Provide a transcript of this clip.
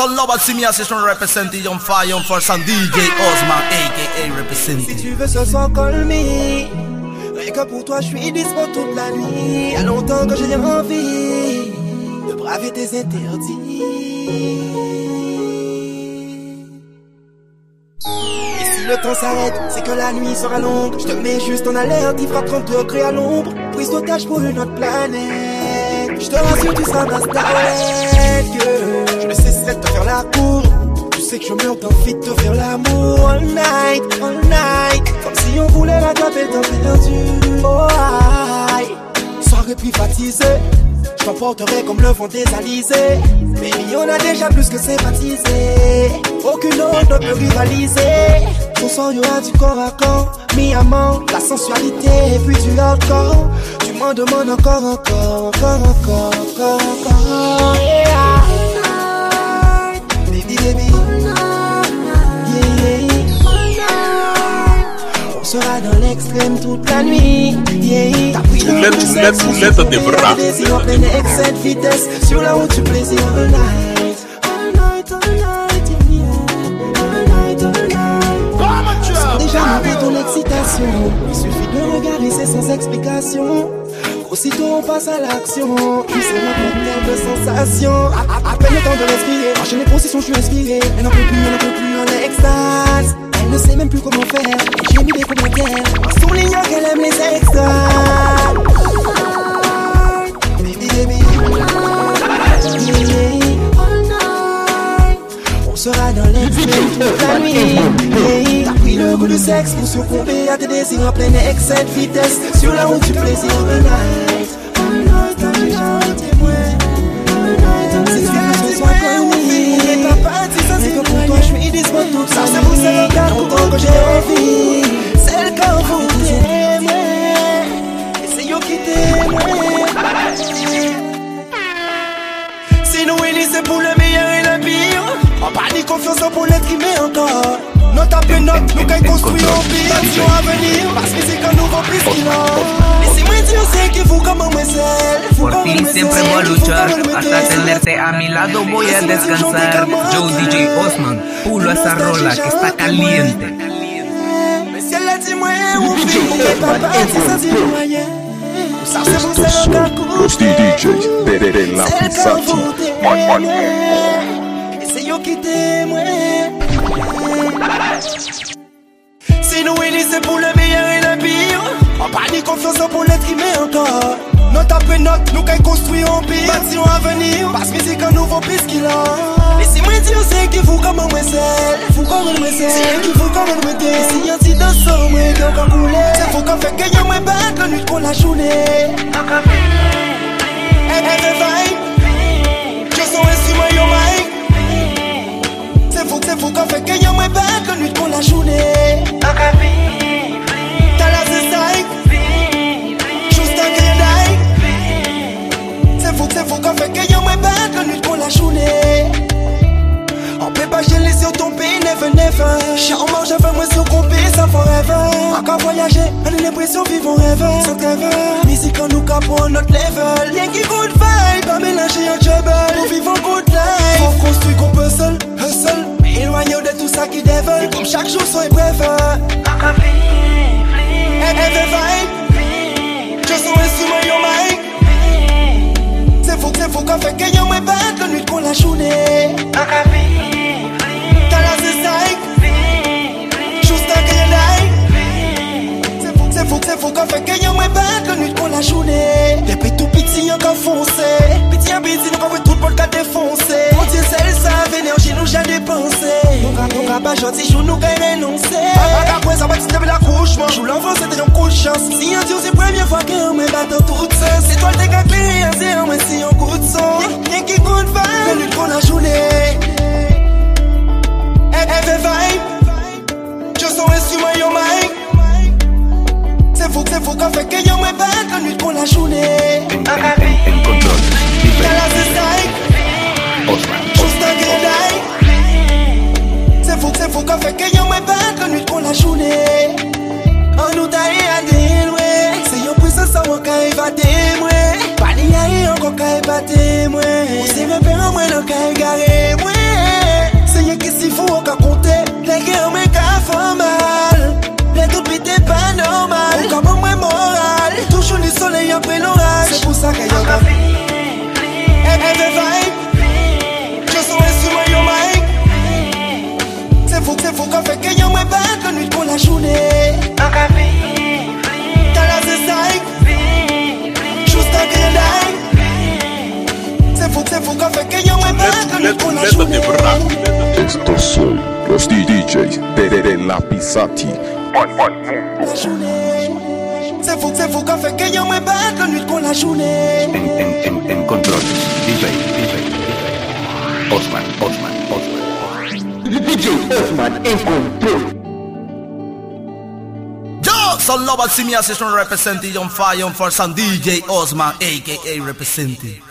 Son representing Force and DJ Osman aka representing. Si tu veux ce soir call me. Rien que pour toi je suis dispo toute la nuit. Y'a longtemps que j'ai envie De braver tes interdits. Le temps s'arrête, c'est que la nuit sera longue. Je te mets juste en alerte, il fera 30 degrés à l'ombre. Prise d'otage pour une autre planète. Je te rassure, tu seras ma starlet Je Tu sais que je meurs d'envie de te faire l'amour. All night, all night. Comme si on voulait la taper dans perdu Oh aïe. Soirée privatisée. Je t'emporterai comme le vent des alizés. Baby, on a déjà plus que sympathisé Aucune autre ne peut rivaliser. Ton sang, y'aura du corps à corps. Mi-amant, la sensualité et puis du hardcore Tu m'en demandes encore, encore, encore, encore, encore, encore. Baby, baby yeah, yeah. On sera dans l'extrême toute la nuit. Yeah. T'as pris le sexe, je des bras. désir en pleine excès de vitesse. Sur la route du plaisir all night. All night, all night, yeah, yeah. All night, all night. Sans déjà noter ton excitation. Il suffit de regarder, c'est sans explication. Aussitôt on passe à l'action. Puis c'est de sensations À, à- à peine le temps de respirer Enchaîne les positions, je suis inspiré. Elle n'en peut plus, elle n'en peut plus, en extase. Elle ne sait même plus comment faire. J'ai mis des commentaires En soulignant qu'elle aime les Baby, baby night. On sera dans l'extrême toute la nuit. T'as pris le goût du sexe pour succomber à tes désirs en pleine excès de vitesse. Sur la route du plaisir all night All night, all night, c'est pour le meilleur et le pire. En pas ni confiance pour l'être qui met encore. Note après note, nous qu'à construire un pire. Action à venir, parce que c'est qu'un nouveau plus qu'il a. Laissez-moi dire, c'est qu'il faut comme un messel. Por ti siempre voy a luchar, hasta tenerte a mi lado voy a descansar. Joe DJ Osman, pulo esa rola que está caliente. Los DJs de, la Celle Yo qui témoin. Si nous unis, c'est pour le meilleur et le pire. En pas ni confiance pour l'être qui met encore. Note après note, nous qu'à construire un pire. Bâtiment à venir, parce que c'est qu'un nouveau piste qu'il a. Laissez-moi dire, c'est qu'il faut comme un messel. Faut comme un messel. C'est qu'il faut comme un messel. Si faut qu'on fait que y'a moins bête la la journée. Forever. Encore voyager, on a l'impression vivre un rêve. Sans rêve, musique en nous capons notre level. Qui good vibe, pas mélanger un trouble. enfonse Piti an piti nou konwe tout pou lka defonse Monti sel sav enerji nou jan depanse Nou ka nou ka pa janti jou nou ka renonse A ka kwen sa bati tebe la kouchman Jou l'enfonse te yon kou de chans Si yon diyo se premye fwa ke yon men batan tout se Se tol te ka kli yon se yon men si yon kou de son Yen ki kon pa temwen Ou se reperan mwen an ka e gare que yo me. Estos son los DJs de, la Pisati. La journée. C'est fou, c'est fou qu'a fait que yo me batte la nuit con la journée. En, en, en, en control. DJ, DJ, DJ. Osman, Osman, Osman. DJ Osman en control. Yo, son assistant representing on fire for some DJ Osman, aka representing.